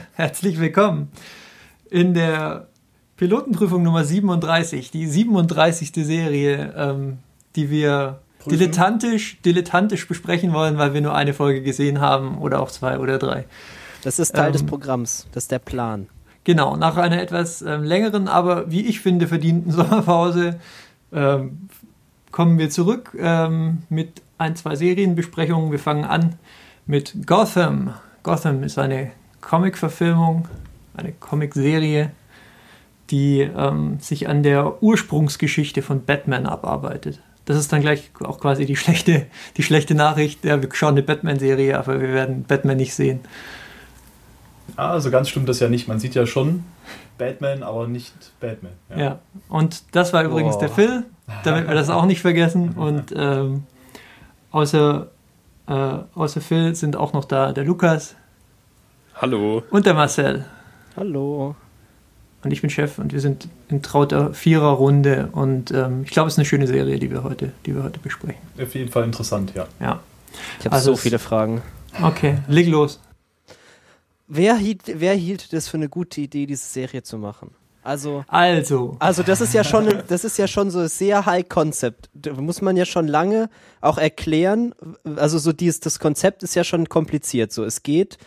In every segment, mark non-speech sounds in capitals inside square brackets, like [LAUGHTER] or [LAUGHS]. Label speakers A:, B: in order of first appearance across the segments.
A: [LAUGHS] herzlich willkommen in der Pilotenprüfung Nummer 37, die 37. Serie, ähm, die wir Prüfen. dilettantisch, dilettantisch besprechen wollen, weil wir nur eine Folge gesehen haben oder auch zwei oder drei.
B: Das ist Teil ähm, des Programms, das ist der Plan.
A: Genau, nach einer etwas ähm, längeren, aber wie ich finde, verdienten [LAUGHS] Sommerpause ähm, kommen wir zurück ähm, mit ein, zwei Serienbesprechungen. Wir fangen an mit Gotham. Gotham ist eine Comic-Verfilmung, eine Comic-Serie, die ähm, sich an der Ursprungsgeschichte von Batman abarbeitet. Das ist dann gleich auch quasi die schlechte, die schlechte Nachricht. Ja, wir schauen eine Batman-Serie, aber wir werden Batman nicht sehen.
C: Also ganz stimmt das ja nicht. Man sieht ja schon Batman, aber nicht Batman.
A: Ja, ja. und das war übrigens oh. der Phil, damit wir das auch nicht vergessen. [LAUGHS] Und ähm, außer, äh, außer Phil sind auch noch da der Lukas.
D: Hallo.
A: Und der Marcel.
B: Hallo.
A: Und ich bin Chef und wir sind in trauter Viererrunde und ähm, ich glaube, es ist eine schöne Serie, die wir heute, die wir heute besprechen.
C: Auf jeden Fall interessant, ja.
A: Ja.
B: Ich habe also so viele Fragen.
A: Okay, leg los.
B: Wer hielt, wer hielt das für eine gute Idee, diese Serie zu machen? Also,
A: also,
B: also das ist ja schon, das ist ja schon so sehr High Concept. Da muss man ja schon lange auch erklären. Also so dieses, das Konzept ist ja schon kompliziert. So, es geht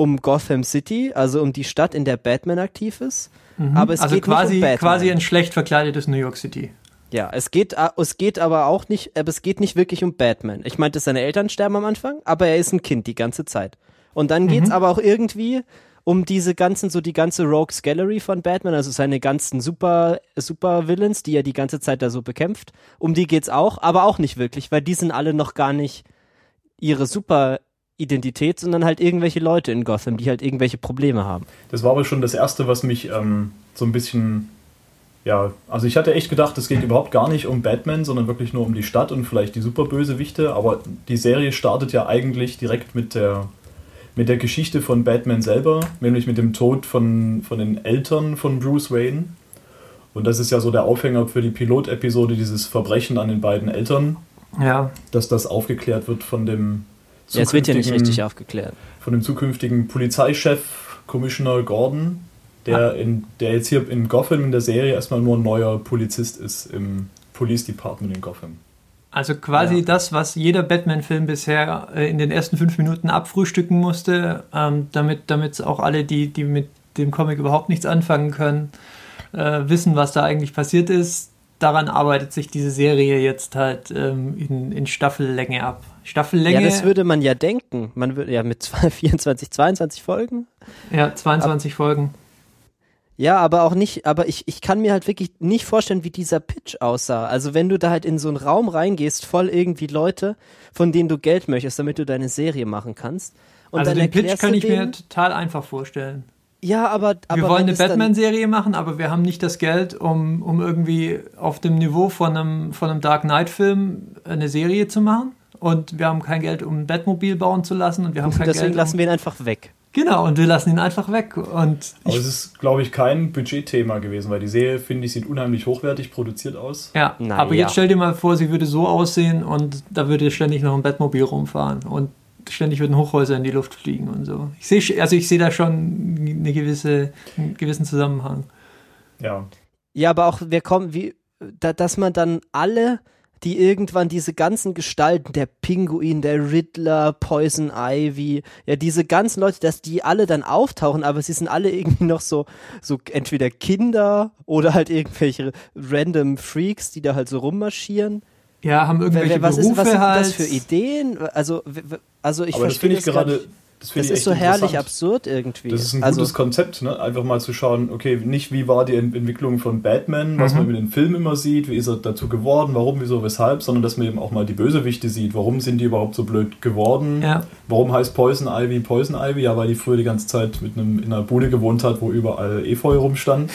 B: um Gotham City, also um die Stadt, in der Batman aktiv ist.
A: Mhm. Aber es also geht quasi, nicht um Batman. quasi ein schlecht verkleidetes New York City.
B: Ja, es geht, es geht aber auch nicht, aber es geht nicht wirklich um Batman. Ich meinte, seine Eltern sterben am Anfang, aber er ist ein Kind die ganze Zeit. Und dann geht's mhm. aber auch irgendwie um diese ganzen, so die ganze Rogues Gallery von Batman, also seine ganzen Super, Super Villains, die er die ganze Zeit da so bekämpft. Um die geht's auch, aber auch nicht wirklich, weil die sind alle noch gar nicht ihre Super Identität, sondern halt irgendwelche Leute in Gotham, die halt irgendwelche Probleme haben.
C: Das war aber schon das Erste, was mich ähm, so ein bisschen, ja, also ich hatte echt gedacht, es geht überhaupt gar nicht um Batman, sondern wirklich nur um die Stadt und vielleicht die Superbösewichte, aber die Serie startet ja eigentlich direkt mit der, mit der Geschichte von Batman selber, nämlich mit dem Tod von, von den Eltern von Bruce Wayne. Und das ist ja so der Aufhänger für die Pilotepisode, dieses Verbrechen an den beiden Eltern.
A: Ja.
C: Dass das aufgeklärt wird von dem
B: ja, es wird ja nicht richtig aufgeklärt.
C: Von dem zukünftigen Polizeichef Commissioner Gordon, der, ah. in, der jetzt hier in Gotham in der Serie erstmal nur ein neuer Polizist ist im Police Department in Gotham.
A: Also quasi ja. das, was jeder Batman-Film bisher äh, in den ersten fünf Minuten abfrühstücken musste, ähm, damit es auch alle, die, die mit dem Comic überhaupt nichts anfangen können, äh, wissen, was da eigentlich passiert ist. Daran arbeitet sich diese Serie jetzt halt ähm, in, in Staffellänge ab. Staffellänge.
B: Ja, das würde man ja denken. Man würde ja mit 24, 22 [LAUGHS] Folgen.
A: Ja, 22 Ab Folgen.
B: Ja, aber auch nicht, aber ich, ich kann mir halt wirklich nicht vorstellen, wie dieser Pitch aussah. Also wenn du da halt in so einen Raum reingehst, voll irgendwie Leute, von denen du Geld möchtest, damit du deine Serie machen kannst.
A: Und also den Pitch kann ich mir total einfach vorstellen.
B: Ja, aber, aber
A: wir wollen eine Batman-Serie machen, aber wir haben nicht das Geld, um, um irgendwie auf dem Niveau von einem, von einem Dark Knight-Film eine Serie zu machen und wir haben kein Geld, um ein Bettmobil bauen zu lassen und wir haben kein
B: Deswegen
A: Geld.
B: Deswegen lassen um wir ihn einfach weg.
A: Genau, und wir lassen ihn einfach weg. Und
C: Aber es ist, glaube ich, kein Budgetthema gewesen, weil die Serie, finde ich, sieht unheimlich hochwertig produziert aus.
A: Ja, Na aber ja. jetzt stell dir mal vor, sie würde so aussehen und da würde ständig noch ein Bettmobil rumfahren und ständig würden Hochhäuser in die Luft fliegen und so. Ich sehe, also ich sehe da schon eine gewisse, einen gewissen Zusammenhang.
C: Ja.
B: Ja, aber auch, wir kommen, wie, da, dass man dann alle die irgendwann diese ganzen Gestalten, der Pinguin, der Riddler, Poison Ivy, ja, diese ganzen Leute, dass die alle dann auftauchen, aber sie sind alle [LAUGHS] irgendwie noch so, so entweder Kinder oder halt irgendwelche random Freaks, die da halt so rummarschieren.
A: Ja, haben irgendwelche
B: was
A: Berufe
B: ist, was sind
A: halt.
B: das für Ideen? Also, also ich
C: aber
B: verstehe
C: das, das gerade
B: das, das ist so herrlich absurd irgendwie.
C: Das ist ein also, gutes Konzept, ne? einfach mal zu schauen, okay, nicht wie war die Entwicklung von Batman, was mhm. man in den Filmen immer sieht, wie ist er dazu geworden, warum, wieso, weshalb, sondern dass man eben auch mal die Bösewichte sieht, warum sind die überhaupt so blöd geworden,
A: ja.
C: warum heißt Poison Ivy Poison Ivy, ja, weil die früher die ganze Zeit mit einem, in einer Bude gewohnt hat, wo überall Efeu rumstand.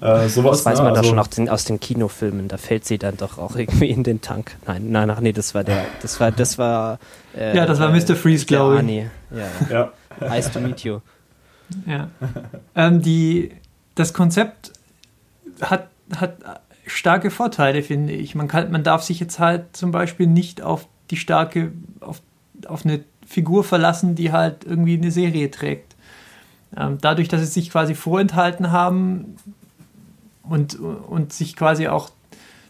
B: Äh, sowas, das weiß ne? man ne? also, doch schon aus den, aus den Kinofilmen. Da fällt sie dann doch auch irgendwie in den Tank. Nein, nein, ach nee, das war der, das war, das war.
A: Äh, ja, das war Mr. Freeze, glaube ich.
B: Ja. ja. Nice to meet you.
A: Ja. Ähm, die, das Konzept hat, hat starke Vorteile, finde ich. Man, kann, man darf sich jetzt halt zum Beispiel nicht auf die starke, auf, auf eine Figur verlassen, die halt irgendwie eine Serie trägt. Ähm, dadurch, dass sie sich quasi vorenthalten haben und, und sich quasi auch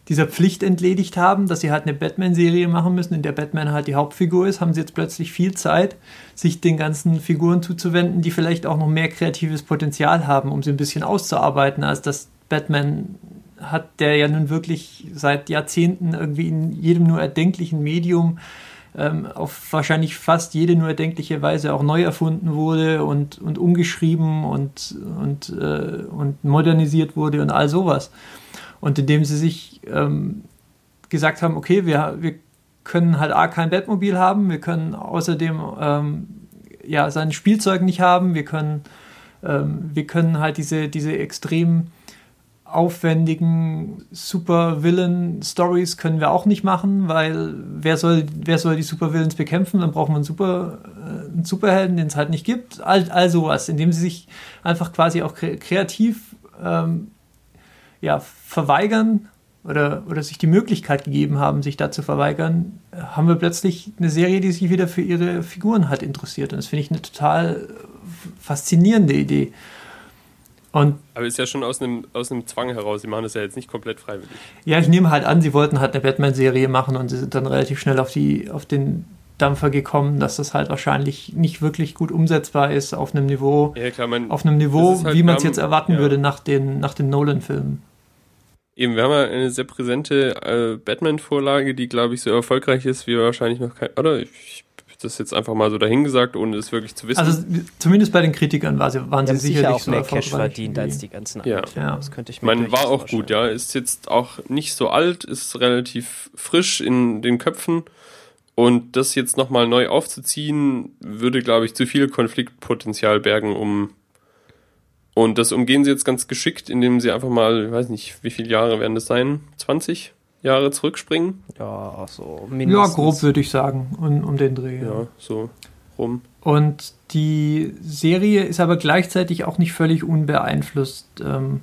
A: dieser Pflicht entledigt haben, dass sie halt eine Batman-Serie machen müssen, in der Batman halt die Hauptfigur ist, haben sie jetzt plötzlich viel Zeit, sich den ganzen Figuren zuzuwenden, die vielleicht auch noch mehr kreatives Potenzial haben, um sie ein bisschen auszuarbeiten, als das Batman hat, der ja nun wirklich seit Jahrzehnten irgendwie in jedem nur erdenklichen Medium ähm, auf wahrscheinlich fast jede nur erdenkliche Weise auch neu erfunden wurde und, und umgeschrieben und, und, äh, und modernisiert wurde und all sowas. Und indem sie sich ähm, gesagt haben, okay, wir, wir können halt A, kein Bettmobil haben, wir können außerdem ähm, ja, sein Spielzeug nicht haben, wir können, ähm, wir können halt diese, diese extrem aufwendigen Super-Villain-Stories können wir auch nicht machen, weil wer soll, wer soll die Super-Villains bekämpfen? Dann brauchen wir einen, Super, äh, einen Superhelden, den es halt nicht gibt. All, all sowas, indem sie sich einfach quasi auch kreativ ähm, ja, verweigern oder, oder sich die Möglichkeit gegeben haben, sich da zu verweigern, haben wir plötzlich eine Serie, die sich wieder für ihre Figuren hat interessiert. Und das finde ich eine total faszinierende Idee.
D: Und Aber ist ja schon aus einem, aus einem Zwang heraus. Sie machen das ja jetzt nicht komplett freiwillig.
A: Ja, ich nehme halt an, sie wollten halt eine Batman-Serie machen und sie sind dann relativ schnell auf, die, auf den Dampfer gekommen, dass das halt wahrscheinlich nicht wirklich gut umsetzbar ist auf einem Niveau, ja, klar, mein, auf einem Niveau, halt, wie man es jetzt erwarten ja. würde nach den, nach den Nolan-Filmen.
D: Eben, wir haben ja eine sehr präsente äh, Batman-Vorlage, die, glaube ich, so erfolgreich ist wie wahrscheinlich noch kein. Oder ich das jetzt einfach mal so dahingesagt, ohne es wirklich zu wissen. Also
A: zumindest bei den Kritikern war sie, waren sie sicherlich sicher
B: auch so mehr Cash verdient als die ganzen
D: ja. ja. Das könnte ich mir Man war auch gut, ja. Ist jetzt auch nicht so alt, ist relativ frisch in den Köpfen. Und das jetzt nochmal neu aufzuziehen, würde, glaube ich, zu viel Konfliktpotenzial bergen, um. Und das umgehen sie jetzt ganz geschickt, indem sie einfach mal, ich weiß nicht, wie viele Jahre werden das sein? 20? Jahre zurückspringen?
A: Ja, so mindestens. Ja, grob würde ich sagen, um, um den Dreh.
D: Ja. so rum.
A: Und die Serie ist aber gleichzeitig auch nicht völlig unbeeinflusst ähm,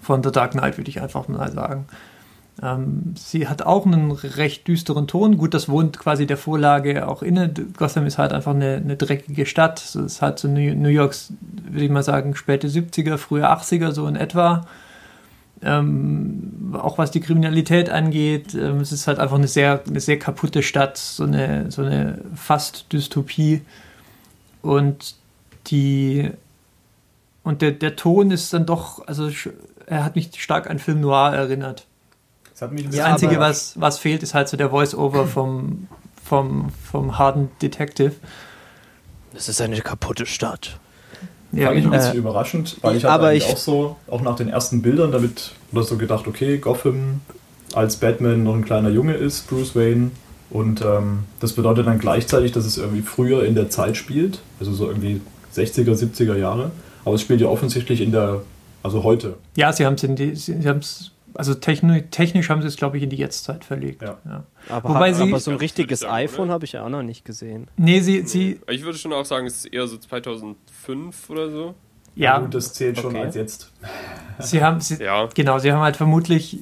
A: von The Dark Knight, würde ich einfach mal sagen. Ähm, sie hat auch einen recht düsteren Ton. Gut, das wohnt quasi der Vorlage auch inne. Gotham ist halt einfach eine, eine dreckige Stadt. Es ist halt so New Yorks, würde ich mal sagen, späte 70er, frühe 80er, so in etwa. Ähm, auch was die Kriminalität angeht, ähm, es ist halt einfach eine sehr, eine sehr kaputte Stadt, so eine, so eine fast Dystopie. Und die und der, der Ton ist dann doch, also er hat mich stark an Film Noir erinnert. Das, das Einzige, was, was fehlt, ist halt so der Voice-Over vom, vom, vom harten Detective.
B: Das ist eine kaputte Stadt.
C: Ja, Fand ich ein bisschen äh, überraschend, weil ich hatte ich, auch so, auch nach den ersten Bildern damit oder so gedacht, okay, Gotham als Batman noch ein kleiner Junge ist, Bruce Wayne. Und ähm, das bedeutet dann gleichzeitig, dass es irgendwie früher in der Zeit spielt, also so irgendwie 60er, 70er Jahre. Aber es spielt ja offensichtlich in der, also heute.
A: Ja, sie haben es also technisch, technisch haben sie es, glaube ich, in die Jetztzeit verlegt. Ja.
B: Ja. Aber, Wobei hat, sie, aber so ein richtiges sagen, iPhone habe ich ja auch noch nicht gesehen.
A: Nee, sie, sie.
D: Ich würde schon auch sagen, es ist eher so 2005 oder so.
C: Ja. ja gut, das zählt schon okay. als jetzt.
A: Sie haben, sie, ja. genau, sie haben halt vermutlich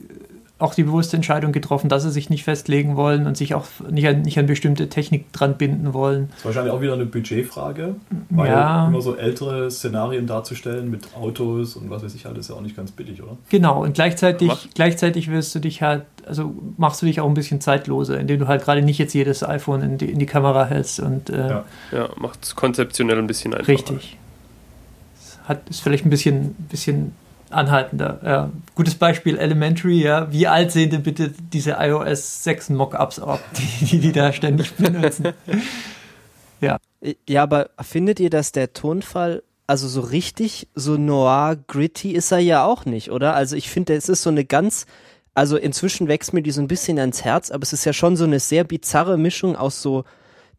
A: auch die bewusste Entscheidung getroffen, dass sie sich nicht festlegen wollen und sich auch nicht an, nicht an bestimmte Technik dran binden wollen.
C: Das ist wahrscheinlich auch wieder eine Budgetfrage, weil ja. immer so ältere Szenarien darzustellen mit Autos und was weiß ich alles, ist ja auch nicht ganz billig, oder?
A: Genau, und gleichzeitig, gleichzeitig wirst du dich halt, also machst du dich auch ein bisschen zeitloser, indem du halt gerade nicht jetzt jedes iPhone in die, in die Kamera hältst und. Äh,
D: ja. ja, macht es konzeptionell ein bisschen einfacher.
A: Richtig. Hat, ist vielleicht ein bisschen, bisschen anhaltender. Ja. Gutes Beispiel Elementary, ja. Wie alt sehen denn bitte diese iOS 6 Mockups ab, [LAUGHS] die, die die da ständig benutzen? [LAUGHS]
B: ja. Ja, aber findet ihr, dass der Tonfall, also so richtig, so noir, gritty ist er ja auch nicht, oder? Also ich finde, es ist so eine ganz, also inzwischen wächst mir die so ein bisschen ans Herz, aber es ist ja schon so eine sehr bizarre Mischung aus so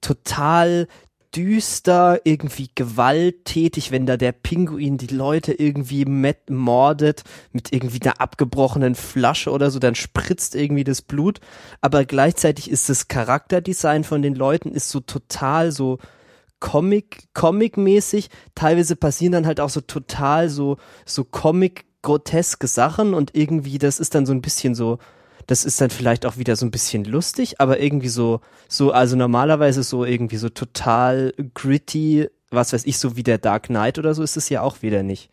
B: total düster, irgendwie gewalttätig, wenn da der Pinguin die Leute irgendwie mordet mit irgendwie einer abgebrochenen Flasche oder so, dann spritzt irgendwie das Blut. Aber gleichzeitig ist das Charakterdesign von den Leuten ist so total so Comic, Comic-mäßig. Teilweise passieren dann halt auch so total so, so Comic groteske Sachen und irgendwie das ist dann so ein bisschen so, das ist dann vielleicht auch wieder so ein bisschen lustig, aber irgendwie so, so, also normalerweise so irgendwie so total gritty, was weiß ich, so wie der Dark Knight oder so ist es ja auch wieder nicht.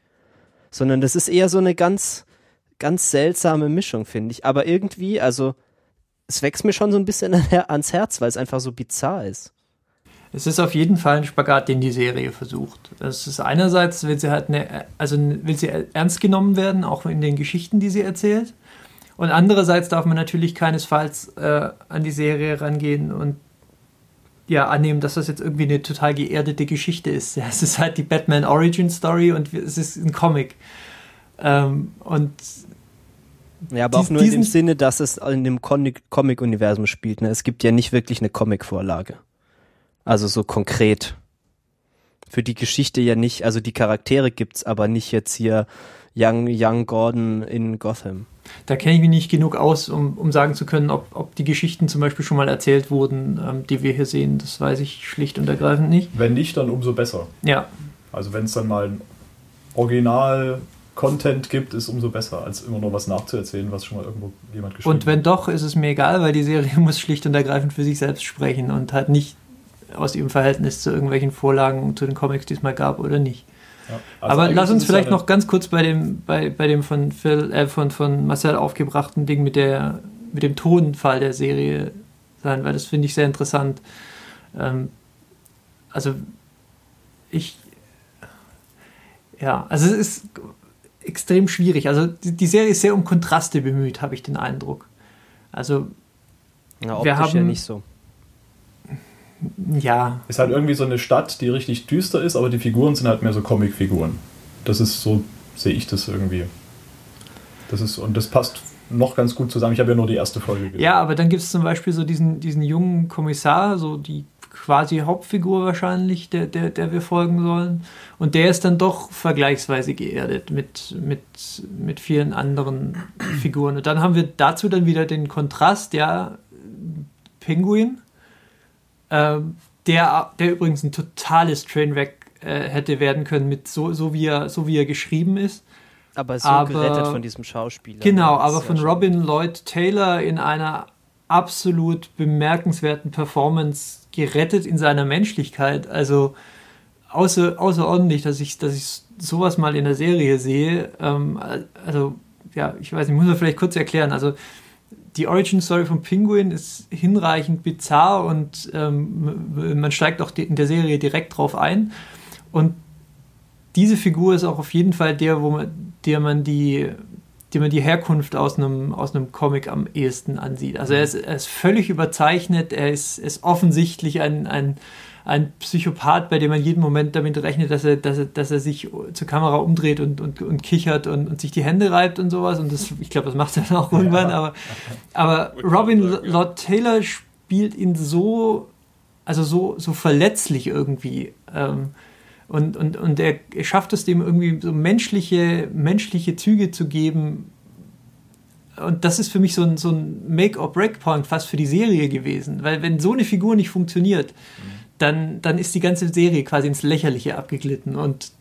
B: Sondern das ist eher so eine ganz, ganz seltsame Mischung, finde ich. Aber irgendwie, also, es wächst mir schon so ein bisschen [LAUGHS] ans Herz, weil es einfach so bizarr ist.
A: Es ist auf jeden Fall ein Spagat, den die Serie versucht. Das ist einerseits, will sie halt eine, also will sie ernst genommen werden, auch in den Geschichten, die sie erzählt. Und andererseits darf man natürlich keinesfalls äh, an die Serie rangehen und ja, annehmen, dass das jetzt irgendwie eine total geerdete Geschichte ist. Ja, es ist halt die Batman Origin Story und es ist ein Comic. Ähm, und
B: ja, aber auch nur in dem Sinne, dass es in dem Comic-Universum spielt. Ne? Es gibt ja nicht wirklich eine Comic-Vorlage. Also so konkret. Für die Geschichte ja nicht, also die Charaktere gibt's, aber nicht jetzt hier Young, Young Gordon in Gotham.
A: Da kenne ich mich nicht genug aus, um, um sagen zu können, ob, ob die Geschichten zum Beispiel schon mal erzählt wurden, ähm, die wir hier sehen. Das weiß ich schlicht und ergreifend nicht.
C: Wenn nicht, dann umso besser.
A: Ja.
C: Also wenn es dann mal ein Original Content gibt, ist umso besser, als immer nur was nachzuerzählen, was schon mal irgendwo jemand geschrieben
A: hat. Und wenn doch, ist es mir egal, weil die Serie [LAUGHS] muss schlicht und ergreifend für sich selbst sprechen und halt nicht aus ihrem Verhältnis zu irgendwelchen Vorlagen zu den Comics, die es mal gab oder nicht. Ja, also Aber lass uns vielleicht noch ganz kurz bei dem, bei, bei dem von, Phil, äh, von, von Marcel aufgebrachten Ding mit, der, mit dem Tonfall der Serie sein, weil das finde ich sehr interessant. Ähm, also ich ja, also es ist extrem schwierig. Also die, die Serie ist sehr um Kontraste bemüht, habe ich den Eindruck. Also
B: Na, wir haben ja nicht so.
A: Ja.
C: Ist halt irgendwie so eine Stadt, die richtig düster ist, aber die Figuren sind halt mehr so Comicfiguren. Das ist so, sehe ich das irgendwie. Das ist, und das passt noch ganz gut zusammen. Ich habe ja nur die erste Folge
A: gesehen. Ja, aber dann gibt es zum Beispiel so diesen, diesen jungen Kommissar, so die quasi Hauptfigur wahrscheinlich, der, der, der wir folgen sollen. Und der ist dann doch vergleichsweise geerdet mit, mit, mit vielen anderen Figuren. Und dann haben wir dazu dann wieder den Kontrast, ja, Pinguin, äh, der, der übrigens ein totales Trainwreck äh, hätte werden können, mit so, so, wie er, so wie er geschrieben ist.
B: Aber so aber, gerettet von diesem Schauspieler.
A: Genau, aber von Robin Lloyd Taylor in einer absolut bemerkenswerten Performance gerettet in seiner Menschlichkeit. Also außer, außerordentlich, dass ich, dass ich sowas mal in der Serie sehe. Ähm, also, ja, ich weiß nicht, muss man vielleicht kurz erklären. Also, die Origin Story von Penguin ist hinreichend bizarr und ähm, man steigt auch in der Serie direkt drauf ein. Und diese Figur ist auch auf jeden Fall der, wo man, der man die dem man die Herkunft aus einem, aus einem Comic am ehesten ansieht. Also er ist, er ist völlig überzeichnet, er ist, ist offensichtlich ein, ein, ein Psychopath, bei dem man jeden Moment damit rechnet, dass er, dass er, dass er sich zur Kamera umdreht und, und, und kichert und, und sich die Hände reibt und sowas. Und das, ich glaube, das macht er dann auch irgendwann. Aber, aber Robin Lord Taylor spielt ihn so, also so, so verletzlich irgendwie. Ähm, und, und, und er, schafft es dem irgendwie so menschliche, menschliche Züge zu geben. Und das ist für mich so ein, so ein Make-or-Break-Point fast für die Serie gewesen. Weil wenn so eine Figur nicht funktioniert, dann, dann ist die ganze Serie quasi ins Lächerliche abgeglitten. Und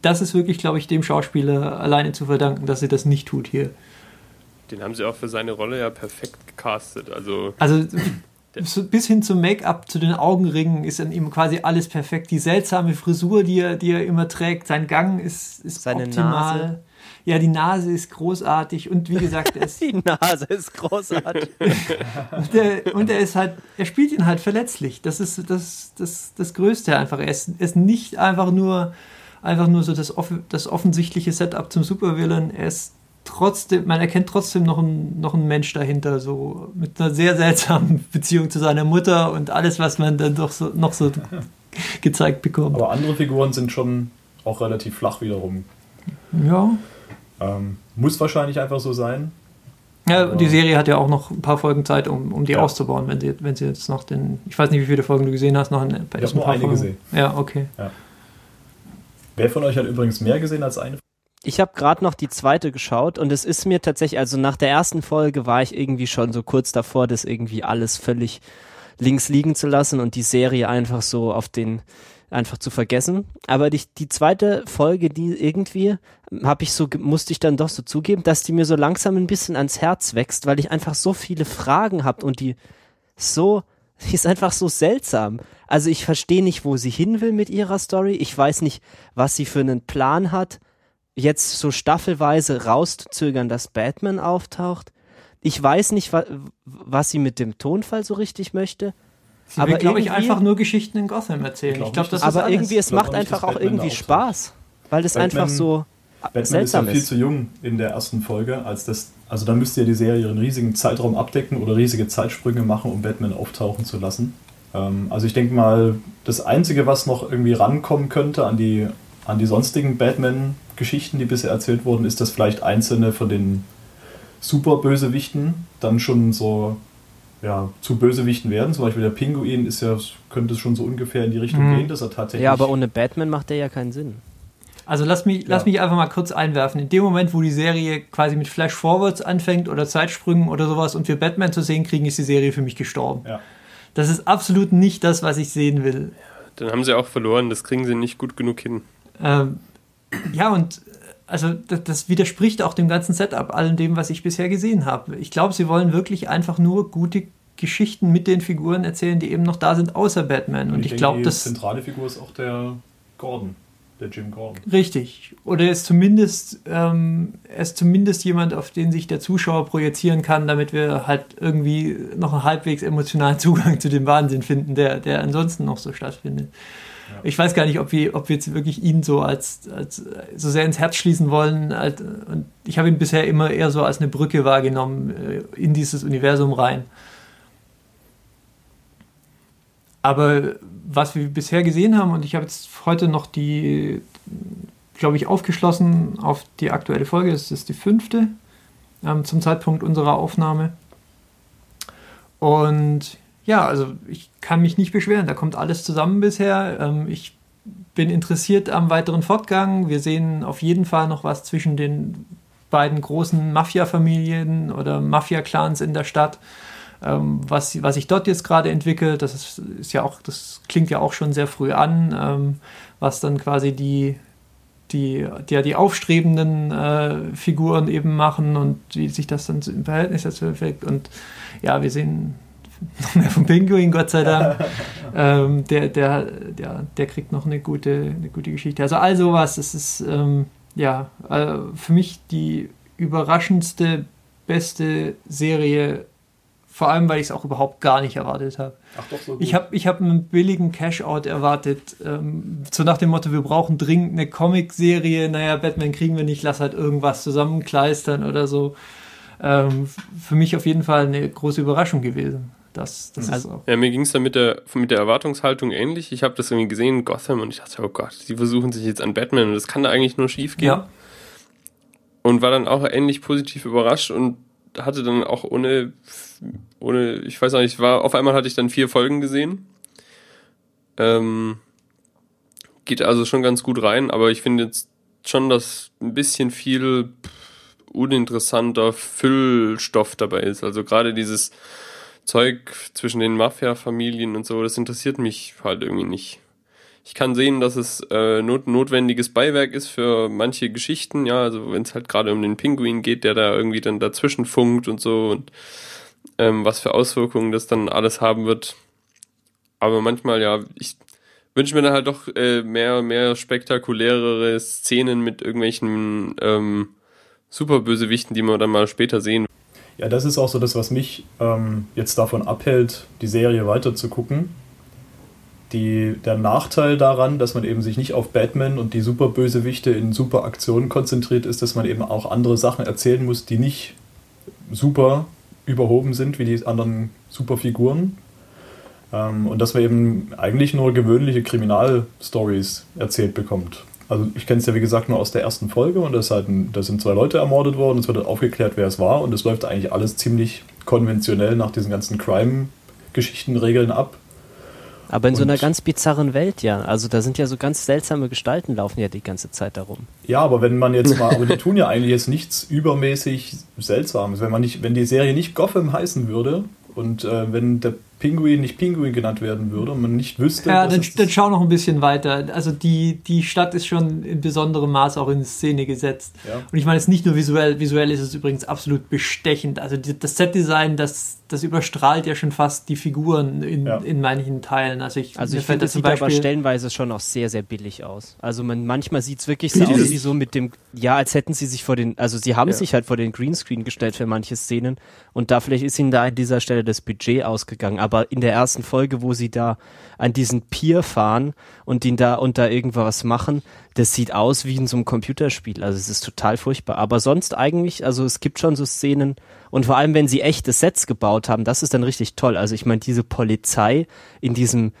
A: das ist wirklich, glaube ich, dem Schauspieler alleine zu verdanken, dass er das nicht tut hier.
D: Den haben sie auch für seine Rolle ja perfekt gecastet. Also,
A: also [CLEARS THROAT] bis hin zum Make-up, zu den Augenringen ist an ihm quasi alles perfekt. Die seltsame Frisur, die er, die er immer trägt, sein Gang ist, ist
B: Seine
A: optimal.
B: Nase.
A: Ja, die Nase ist großartig und wie gesagt, er [LAUGHS] ist
B: die Nase ist großartig.
A: und, er, und er ist halt, er spielt ihn halt verletzlich. Das ist das, das, das Größte einfach. Er ist, er ist nicht einfach nur, einfach nur so das, das offensichtliche Setup zum Supervillain. Er ist trotzdem, man erkennt trotzdem noch einen, noch einen Mensch dahinter, so mit einer sehr seltsamen Beziehung zu seiner Mutter und alles, was man dann doch so, noch so gezeigt bekommt.
C: Aber andere Figuren sind schon auch relativ flach wiederum.
A: Ja.
C: Ähm, muss wahrscheinlich einfach so sein.
A: Ja, die Serie hat ja auch noch ein paar Folgen Zeit, um, um die ja. auszubauen, wenn sie, wenn sie jetzt noch den, ich weiß nicht, wie viele Folgen du gesehen hast, noch ein,
C: ich habe nur eine Folgen. gesehen.
A: Ja, okay.
C: Ja. Wer von euch hat übrigens mehr gesehen als eine
B: ich habe gerade noch die zweite geschaut und es ist mir tatsächlich, also nach der ersten Folge war ich irgendwie schon so kurz davor, das irgendwie alles völlig links liegen zu lassen und die Serie einfach so auf den einfach zu vergessen. Aber die, die zweite Folge, die irgendwie habe ich so musste ich dann doch so zugeben, dass die mir so langsam ein bisschen ans Herz wächst, weil ich einfach so viele Fragen habe und die so [LAUGHS] Die ist einfach so seltsam. Also ich verstehe nicht, wo sie hin will mit ihrer Story. Ich weiß nicht, was sie für einen Plan hat, jetzt so staffelweise rauszuzögern, dass Batman auftaucht. Ich weiß nicht, wa was sie mit dem Tonfall so richtig möchte.
A: Sie aber glaube ich, einfach nur Geschichten in Gotham erzählen. Ich glaube,
B: das Aber irgendwie, es macht einfach auch irgendwie Spaß, weil das Batman, einfach so
C: Batman seltsam ist ja viel ist. zu jung in der ersten Folge, als das. Also da müsste ja die Serie einen riesigen Zeitraum abdecken oder riesige Zeitsprünge machen, um Batman auftauchen zu lassen. Ähm, also ich denke mal, das Einzige, was noch irgendwie rankommen könnte an die, an die sonstigen Batman-Geschichten, die bisher erzählt wurden, ist, dass vielleicht einzelne von den Super-Bösewichten dann schon so ja, zu Bösewichten werden. Zum Beispiel der Pinguin ist ja, könnte es schon so ungefähr in die Richtung mhm. gehen, dass er tatsächlich.
B: Ja, aber ohne Batman macht der ja keinen Sinn.
A: Also lass mich, ja. lass mich einfach mal kurz einwerfen. In dem Moment, wo die Serie quasi mit Flash Forwards anfängt oder Zeitsprüngen oder sowas und wir Batman zu sehen kriegen, ist die Serie für mich gestorben. Ja. Das ist absolut nicht das, was ich sehen will.
D: Dann haben sie auch verloren, das kriegen sie nicht gut genug hin.
A: Ähm, ja, und also das, das, widerspricht auch dem ganzen Setup, allem dem, was ich bisher gesehen habe. Ich glaube, sie wollen wirklich einfach nur gute Geschichten mit den Figuren erzählen, die eben noch da sind, außer Batman. Und, und ich, ich glaube, das.
C: Die zentrale Figur ist auch der Gordon, der Jim Gordon.
A: Richtig. Oder er ist zumindest, ähm, er ist zumindest jemand, auf den sich der Zuschauer projizieren kann, damit wir halt irgendwie noch einen halbwegs emotionalen [LAUGHS] Zugang zu dem Wahnsinn finden, der, der ansonsten noch so stattfindet. Ich weiß gar nicht, ob wir, ob wir jetzt wirklich ihn so als, als so sehr ins Herz schließen wollen. Und ich habe ihn bisher immer eher so als eine Brücke wahrgenommen äh, in dieses Universum rein. Aber was wir bisher gesehen haben, und ich habe jetzt heute noch die, glaube ich, aufgeschlossen auf die aktuelle Folge, das ist die fünfte ähm, zum Zeitpunkt unserer Aufnahme. Und ja, also ich kann mich nicht beschweren. Da kommt alles zusammen bisher. Ähm, ich bin interessiert am weiteren Fortgang. Wir sehen auf jeden Fall noch was zwischen den beiden großen Mafia-Familien oder Mafia-Clans in der Stadt. Ähm, was, was sich dort jetzt gerade entwickelt, das ist, ist, ja auch, das klingt ja auch schon sehr früh an, ähm, was dann quasi die, die, die, die aufstrebenden äh, Figuren eben machen und wie sich das dann im Verhältnis dazu effekt. Und ja, wir sehen noch mehr vom Pinguin, Gott sei Dank. ähm, der, der, der, der kriegt noch eine gute, eine gute Geschichte. Also all sowas, das ist ähm, ja äh, für mich die überraschendste, beste Serie, vor allem weil ich es auch überhaupt gar nicht erwartet habe. Ach doch, so gut. Ich habe ich hab einen billigen Cash-Out erwartet, ähm, so nach dem Motto, wir brauchen dringend eine Comic-Serie, naja, Batman kriegen wir nicht, lass halt irgendwas zusammenkleistern oder so. Ähm, für mich auf jeden Fall eine große Überraschung gewesen. Das, das
D: also, ist auch. Ja, mir ging es dann mit der, mit der Erwartungshaltung ähnlich. Ich habe das irgendwie gesehen, Gotham, und ich dachte, oh Gott, die versuchen sich jetzt an Batman und das kann da eigentlich nur schief gehen. Ja. Und war dann auch ähnlich positiv überrascht und hatte dann auch ohne, ohne, ich weiß auch nicht, war, auf einmal hatte ich dann vier Folgen gesehen. Ähm, geht also schon ganz gut rein, aber ich finde jetzt schon, dass ein bisschen viel uninteressanter Füllstoff dabei ist. Also gerade dieses, Zeug zwischen den Mafia-Familien und so, das interessiert mich halt irgendwie nicht. Ich kann sehen, dass es äh, not notwendiges Beiwerk ist für manche Geschichten, ja, also wenn es halt gerade um den Pinguin geht, der da irgendwie dann dazwischen funkt und so und ähm, was für Auswirkungen das dann alles haben wird. Aber manchmal, ja, ich wünsche mir dann halt doch äh, mehr, mehr spektakulärere Szenen mit irgendwelchen ähm, Superbösewichten, die wir dann mal später sehen.
C: Ja, das ist auch so das, was mich ähm, jetzt davon abhält, die Serie weiter zu gucken. Der Nachteil daran, dass man eben sich nicht auf Batman und die Superbösewichte in super Aktionen konzentriert, ist, dass man eben auch andere Sachen erzählen muss, die nicht super überhoben sind wie die anderen Superfiguren. Ähm, und dass man eben eigentlich nur gewöhnliche Kriminalstories erzählt bekommt. Also ich kenne es ja wie gesagt nur aus der ersten Folge und das halt ein, da sind zwei Leute ermordet worden, es wird aufgeklärt, wer es war und es läuft eigentlich alles ziemlich konventionell nach diesen ganzen Crime-Geschichten-Regeln ab.
B: Aber in und so einer ganz bizarren Welt, ja. Also da sind ja so ganz seltsame Gestalten laufen ja die ganze Zeit darum.
C: Ja, aber wenn man jetzt mal, aber die tun ja eigentlich jetzt nichts übermäßig Seltsames. Wenn man nicht, wenn die Serie nicht Gotham heißen würde und äh, wenn der Pinguin nicht Pinguin genannt werden würde und man nicht wüsste.
A: Ja,
C: dass
A: dann, dann schau noch ein bisschen weiter. Also die, die Stadt ist schon in besonderem Maß auch in Szene gesetzt.
C: Ja.
A: Und ich meine es nicht nur visuell, visuell ist es übrigens absolut bestechend. Also die, das Setdesign, das, das überstrahlt ja schon fast die Figuren in,
C: Ja.
A: in manchen Teilen. Also ich,
B: Also ich finde,
A: da
B: das
A: zum
B: sieht aber
A: Beispiel-
B: stellenweise schon auch sehr, sehr billig aus. Also man manchmal sieht es wirklich so aus wie so mit dem, ja, als hätten sie sich vor den, also sie haben
D: Ja.
B: sich halt vor den Greenscreen gestellt für manche Szenen und da vielleicht ist ihnen da an dieser Stelle das Budget ausgegangen. Aber in der ersten Folge, wo sie da an diesen Pier fahren und ihn da und da irgendwas machen, das sieht aus wie in so einem Computerspiel. Also es ist total furchtbar. Aber sonst eigentlich, also es gibt schon so Szenen und vor allem, wenn sie echte Sets gebaut haben, das ist dann richtig toll. Also ich meine, diese Polizei in diesem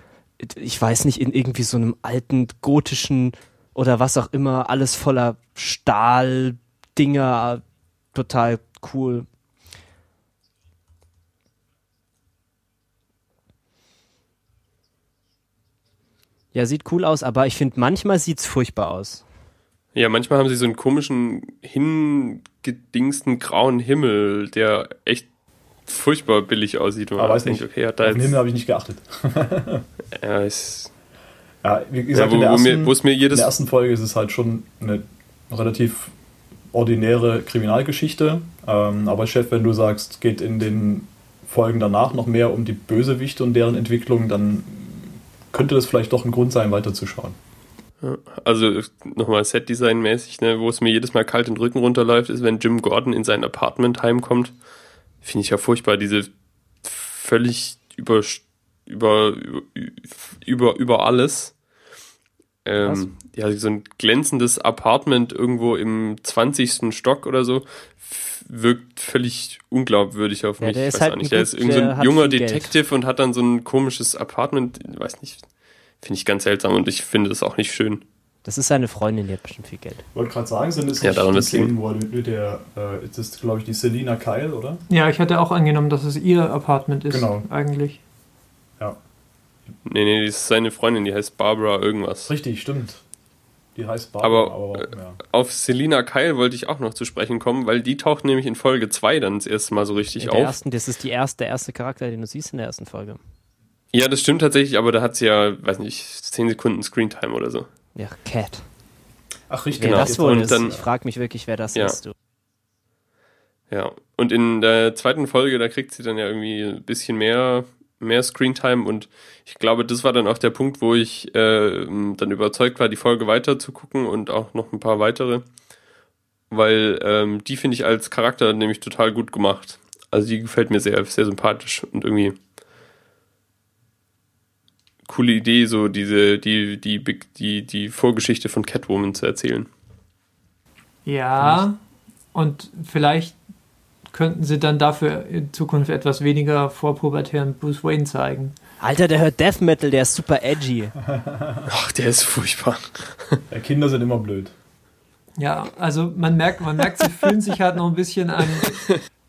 B: ich weiß nicht, in irgendwie so einem alten gotischen oder was auch immer, alles voller Stahldinger, total cool. Ja, sieht cool aus, aber ich finde, manchmal sieht's furchtbar aus.
D: Ja, manchmal haben sie so einen komischen, hingedingsten grauen Himmel, der echt furchtbar billig aussieht. Und
C: Aber
D: man
C: weiß nicht.
D: okay, hat da
C: Auf den Himmel habe ich nicht geachtet. [LAUGHS]
D: ja, ist,
C: Ja, wie
D: ja,
C: gesagt,
D: wo,
C: in, der ersten,
D: mir, wo es mir
C: in
D: jedes,
C: der ersten Folge ist es halt schon eine relativ ordinäre Kriminalgeschichte. Ähm, aber Chef, wenn du sagst, geht in den Folgen danach noch mehr um die Bösewichte und deren Entwicklung, dann könnte das vielleicht doch ein Grund sein, weiterzuschauen.
D: also nochmal Set-Design-mäßig, ne, wo es mir jedes Mal kalt den Rücken runterläuft, ist, wenn Jim Gordon in sein Apartment heimkommt. Finde ich ja furchtbar, diese völlig über, über, über, über alles. Ähm, ja, so ein glänzendes Apartment irgendwo im 20. Stock oder so wirkt völlig unglaubwürdig auf
B: Ja,
D: mich.
B: der
D: ich
B: ist
D: weiß
B: halt
D: nicht. Der ist irgend so
B: der
D: ein junger
B: Geld.
D: Detective und hat dann so ein komisches Apartment, weiß nicht, finde ich ganz seltsam und ich finde das auch nicht schön.
B: Das ist seine Freundin, die hat bestimmt viel Geld.
C: Ich wollte gerade sagen, sind es
D: Ja,
C: nicht
D: daran
C: die. Szenen, wo er mit der, äh, ist das glaube ich die Selina Kyle, oder?
A: Ja, ich hatte auch angenommen, dass es ihr Apartment ist,
C: Genau.
A: eigentlich.
C: Ja.
D: Nee, nee, das ist seine Freundin, die heißt Barbara irgendwas.
C: Richtig, stimmt. Die heißt Barbara,
D: Aber,
C: aber,
D: äh,
C: ja.
D: Auf Selina Kyle wollte ich auch noch zu sprechen kommen, weil die taucht nämlich in Folge 2 dann das erste Mal so richtig
B: In der
D: auf.
B: ersten, das ist die erste, der erste Charakter, den du siehst in der ersten Folge.
D: Ja, das stimmt tatsächlich, aber da hat sie ja, weiß nicht, 10 Sekunden Screentime oder so.
B: Ja, Cat.
C: Ach, richtig.
B: Wer
D: Genau.
B: das wohl
D: Und
B: ist,
D: dann-
B: ich frage mich wirklich, wer das
D: Ja.
B: ist. Du.
D: Ja, und in der zweiten Folge, da kriegt sie dann ja irgendwie ein bisschen mehr, mehr Screentime und ich glaube, das war dann auch der Punkt, wo ich äh, dann überzeugt war, die Folge weiter zu gucken und auch noch ein paar weitere, weil ähm, die finde ich als Charakter nämlich total gut gemacht. Also die gefällt mir sehr, sehr sympathisch und irgendwie coole Idee, so diese, die, die, die, die Vorgeschichte von Catwoman zu erzählen.
A: Ja, und vielleicht könnten sie dann dafür in Zukunft etwas weniger vorpubertären Bruce Wayne zeigen.
B: Alter, der hört Death Metal, der ist super edgy. [LAUGHS]
D: Ach, der ist furchtbar.
C: Ja, Kinder sind immer blöd.
A: Ja, also man merkt, man merkt, sie fühlen sich halt noch ein bisschen an,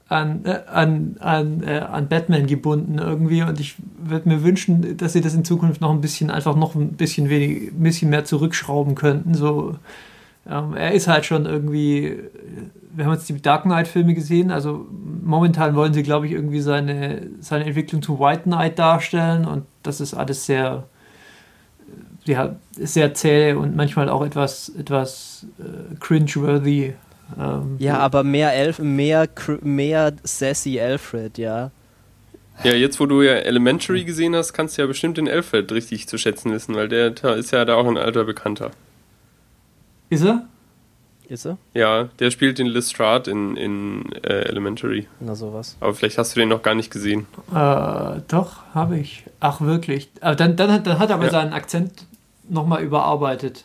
A: an, äh, an, an, äh, an Batman gebunden irgendwie und ich würde mir wünschen, dass sie das in Zukunft noch ein bisschen, einfach noch ein bisschen wenig, ein bisschen mehr zurückschrauben könnten. So, ähm, er ist halt schon irgendwie, wir haben jetzt die Dark Knight Filme gesehen, also momentan wollen sie, glaube ich, irgendwie seine, seine Entwicklung zu White Knight darstellen und das ist alles sehr, ja, sehr zäh und manchmal auch etwas, etwas äh, cringe-worthy. Ähm,
B: Ja, aber mehr Elf, mehr, cr- mehr sassy Alfred, ja.
D: Ja, jetzt wo du ja Elementary gesehen hast, kannst du ja bestimmt den Alfred richtig zu schätzen wissen, weil der ist ja da auch ein alter Bekannter.
A: Ist er?
B: Ist er?
D: Ja, der spielt den Lestrade in, in äh, Elementary.
B: Na sowas.
D: Aber vielleicht hast du den noch gar nicht gesehen.
A: Äh, doch, habe ich. Ach, wirklich. Aber dann, dann, hat, dann hat er aber
D: Ja.
A: seinen Akzent nochmal überarbeitet.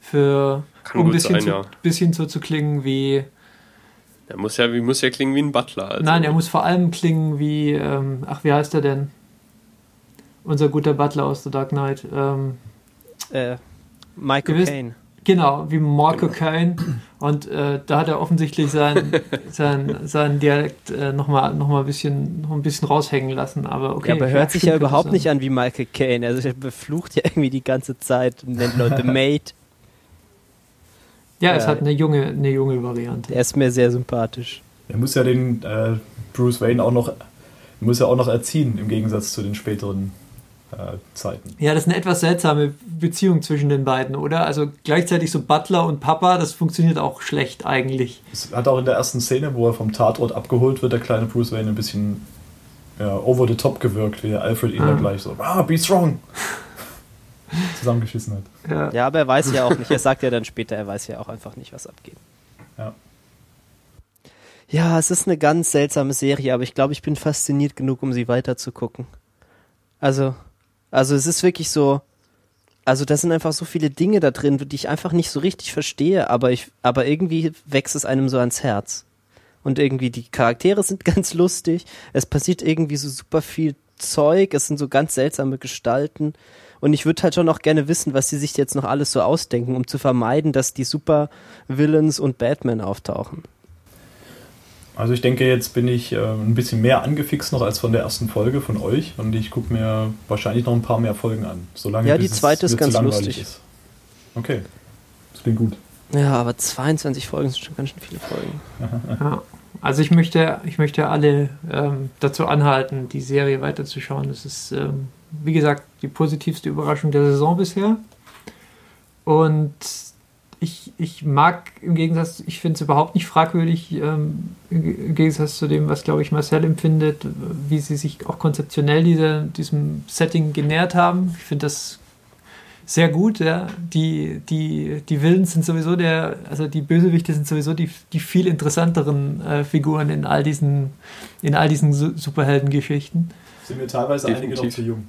A: Für,
D: Kann
A: um ein
D: gut
A: bisschen,
D: sein,
A: zu,
D: ja.
A: bisschen so zu klingen wie.
D: Der muss ja, wie- muss ja klingen wie ein Butler. Also.
A: Nein, er muss vor allem klingen wie. Ähm, ach, wie heißt er denn? Unser guter Butler aus The Dark Knight. Ähm,
B: Äh, Michael Caine.
A: Genau, wie Marco
D: Genau.
A: Caine. Und äh, da hat er offensichtlich [LAUGHS] seinen sein, sein Dialekt äh, nochmal noch mal ein, bisschen, noch ein bisschen raushängen lassen. Aber okay.
B: ja, aber hört sich ja überhaupt
A: sein.
B: nicht an wie Michael Caine. Also er beflucht ja irgendwie die ganze Zeit und nennt Leute [LAUGHS] Mate.
A: Ja, es
B: Ja.
A: hat eine junge, eine junge Variante.
B: Er ist mir sehr sympathisch.
C: Er muss ja den äh, Bruce Wayne auch noch muss ja auch noch erziehen, im Gegensatz zu den späteren äh, Zeiten.
A: Ja, das ist eine etwas seltsame Beziehung zwischen den beiden, oder? Also gleichzeitig so Butler und Papa, das funktioniert auch schlecht eigentlich.
C: Es hat auch in der ersten Szene, wo er vom Tatort abgeholt wird, der kleine Bruce Wayne ein bisschen ja, over the top gewirkt, wie der Alfred ihn
A: Ah.
C: dann gleich so, ah, be strong, [LAUGHS] zusammengeschissen hat.
A: Ja.
B: Ja, aber er weiß ja auch nicht. Er sagt ja dann später, er weiß ja auch einfach nicht, was abgeht.
C: Ja.
B: Ja, es ist eine ganz seltsame Serie, aber ich glaube, ich bin fasziniert genug, um sie weiter zu gucken. Also, also es ist wirklich so, also da sind einfach so viele Dinge da drin, die ich einfach nicht so richtig verstehe, aber ich, aber irgendwie wächst es einem so ans Herz. Und irgendwie die Charaktere sind [LAUGHS] ganz lustig. Es passiert irgendwie so super viel Zeug. Es sind so ganz seltsame Gestalten. Und ich würde halt schon auch gerne wissen, was sie sich jetzt noch alles so ausdenken, um zu vermeiden, dass die Super-Villains und Batman auftauchen.
C: Also ich denke, jetzt bin ich äh, ein bisschen mehr angefixt noch als von der ersten Folge von euch und ich gucke mir wahrscheinlich noch ein paar mehr Folgen an. Solange
B: Ja, die zweite ist ganz lustig.
C: Ist. Okay, das klingt gut.
B: Ja, aber 22 Folgen sind schon ganz schön viele Folgen. [LAUGHS]
A: Ja. Also ich möchte, ich möchte alle ähm, dazu anhalten, die Serie weiterzuschauen. Das ist, ähm, wie gesagt, die positivste Überraschung der Saison bisher. Und ich, ich mag im Gegensatz, ich finde es überhaupt nicht fragwürdig, ähm, im Gegensatz zu dem, was, glaube ich, Marcel empfindet, wie sie sich auch konzeptionell diese, diesem Setting genähert haben. Ich finde das sehr gut, ja. Die, die, die Villains sind sowieso der, also die Bösewichte sind sowieso die, die viel interessanteren äh, Figuren in all diesen, in all diesen Su Superheldengeschichten.
C: Sind mir teilweise einige noch
D: Definitiv.
C: zu jung.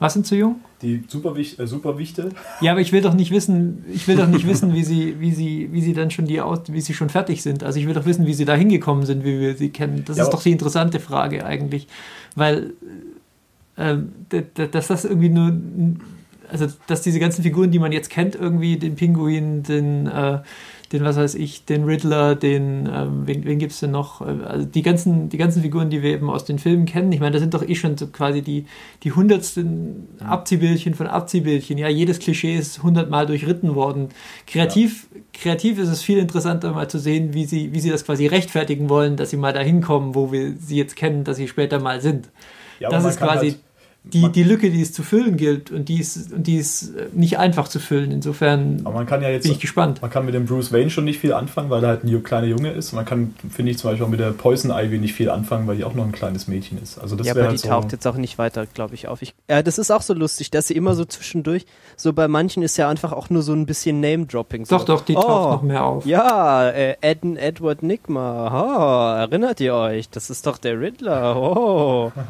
A: Was sind zu jung?
C: Die Superwicht, äh, Superwichte,
A: Ja, aber ich will doch nicht wissen, ich will doch nicht wissen, wie sie, wie sie, wie sie dann schon die aus, wie sie schon fertig sind. Also ich will doch wissen, wie sie da hingekommen sind, wie wir sie kennen. Das
C: Ja,
A: ist doch die interessante Frage eigentlich. Weil d- dass das irgendwie nur also dass diese ganzen Figuren, die man jetzt kennt, irgendwie den Pinguin, den, äh, den was weiß ich, den Riddler, den, ähm, wen, wen gibt es denn noch? Äh, Also die ganzen, die ganzen Figuren, die wir eben aus den Filmen kennen, ich meine, das sind doch eh schon so quasi die, die hundertsten Abziehbildchen von Abziehbildchen. Ja, jedes Klischee ist hundertmal durchritten worden. Kreativ, kreativ ist es viel interessanter, mal zu sehen, wie sie, wie sie das quasi rechtfertigen wollen, dass sie mal dahin kommen, wo wir sie jetzt kennen, dass sie später mal sind.
C: Ja,
A: das ist quasi
C: halt-
A: die, die Lücke, die es zu füllen gilt und die ist, und die ist äh, nicht einfach zu füllen. Insofern
C: aber man kann ja jetzt
A: bin ich gespannt.
C: Man kann mit dem Bruce Wayne schon nicht viel anfangen, weil er halt ein kleiner Junge ist. Man kann, finde ich, zum Beispiel auch mit der Poison Ivy nicht viel anfangen, weil die auch noch ein kleines Mädchen ist. Also das
B: ja, aber die
C: halt so,
B: taucht jetzt auch nicht weiter, glaube ich, auf. Ich, ja, das ist auch so lustig, dass sie immer so zwischendurch, so bei manchen ist ja einfach auch nur so ein bisschen Name-Dropping. So.
A: Doch, doch, die
B: Oh,
A: taucht noch mehr auf.
B: Ja, äh, Ed, Edward Nigma. Oh, erinnert ihr euch? Das ist doch der Riddler. Oh. [LAUGHS]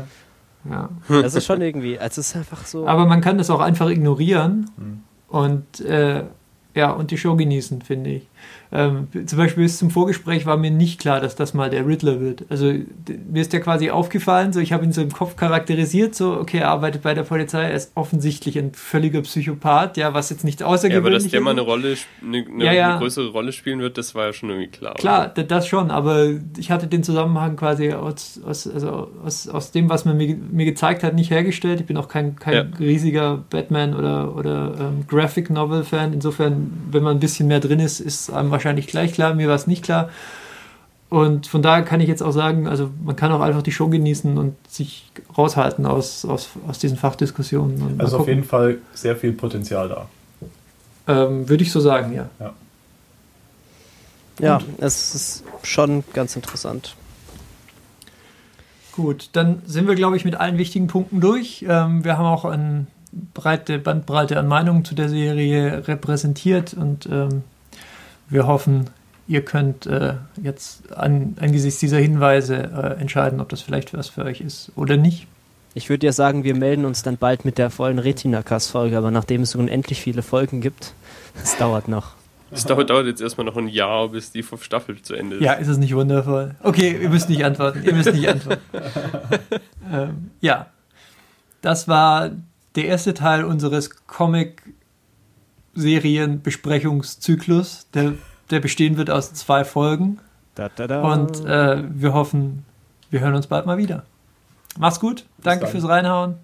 A: Ja.
B: Das ist schon irgendwie, also es ist einfach so.
A: Aber man kann das auch einfach ignorieren
C: Hm.
A: und äh, ja, und die Show genießen, finde ich. Ähm, zum Beispiel bis zum Vorgespräch war mir nicht klar, dass das mal der Riddler wird. Also mir ist der quasi aufgefallen, so ich habe ihn so im Kopf charakterisiert, so okay, er arbeitet bei der Polizei, er ist offensichtlich ein völliger Psychopath, ja, was jetzt nicht
D: Ja, aber
A: außergewöhnlich
D: dass der mal
A: ist.
D: eine Rolle, eine, eine,
A: Ja, ja.
D: eine größere Rolle spielen wird, das war ja schon irgendwie klar.
A: Klar, d- das schon, aber ich hatte den Zusammenhang quasi aus, aus, also aus, aus dem, was man mir, mir gezeigt hat, nicht hergestellt. Ich bin auch kein, kein
D: Ja.
A: riesiger Batman- oder, oder ähm, Graphic Novel-Fan. Insofern, wenn man ein bisschen mehr drin ist, ist einem wahrscheinlich gleich klar. Mir war es nicht klar. Und von daher kann ich jetzt auch sagen, also man kann auch einfach die Show genießen und sich raushalten aus, aus, aus diesen Fachdiskussionen.
C: Also auf jeden Fall sehr viel Potenzial da.
A: Ähm, Würde ich so sagen, ja.
B: ja, es ist schon ganz interessant.
A: Gut, dann sind wir, glaube ich, mit allen wichtigen Punkten durch. Ähm, wir haben auch eine breite Bandbreite an Meinungen zu der Serie repräsentiert und ähm, wir hoffen, ihr könnt äh, jetzt an, angesichts dieser Hinweise äh, entscheiden, ob das vielleicht was für euch ist oder nicht.
B: Ich würde ja sagen, wir melden uns dann bald mit der vollen Retina-Cast-Folge, aber nachdem es so unendlich viele Folgen gibt, [LAUGHS] es dauert noch.
D: Es dauert, dauert jetzt erstmal noch ein Jahr, bis die Staffel zu Ende ist.
A: Ja, ist es nicht wundervoll? Okay, ihr müsst nicht antworten. Ihr müsst nicht antworten. [LAUGHS] ähm, ja, das war der erste Teil unseres Comic-Serien-Besprechungszyklus, der, der bestehen wird aus zwei Folgen.
B: Da, da, da.
A: Und äh, wir hoffen, wir hören uns bald mal wieder. Mach's gut. Danke
C: dann.
A: fürs Reinhauen.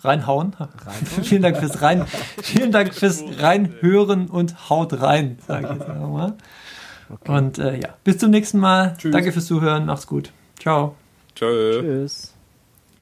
A: Reinhauen? [LAUGHS] vielen Dank fürs Rein. Vielen Dank fürs Reinhören und haut rein, sage ich jetzt einfach mal. Und äh, ja, bis zum nächsten Mal.
C: Tschüss.
A: Danke fürs Zuhören. Macht's gut. Ciao.
D: Tschö.
B: Tschüss.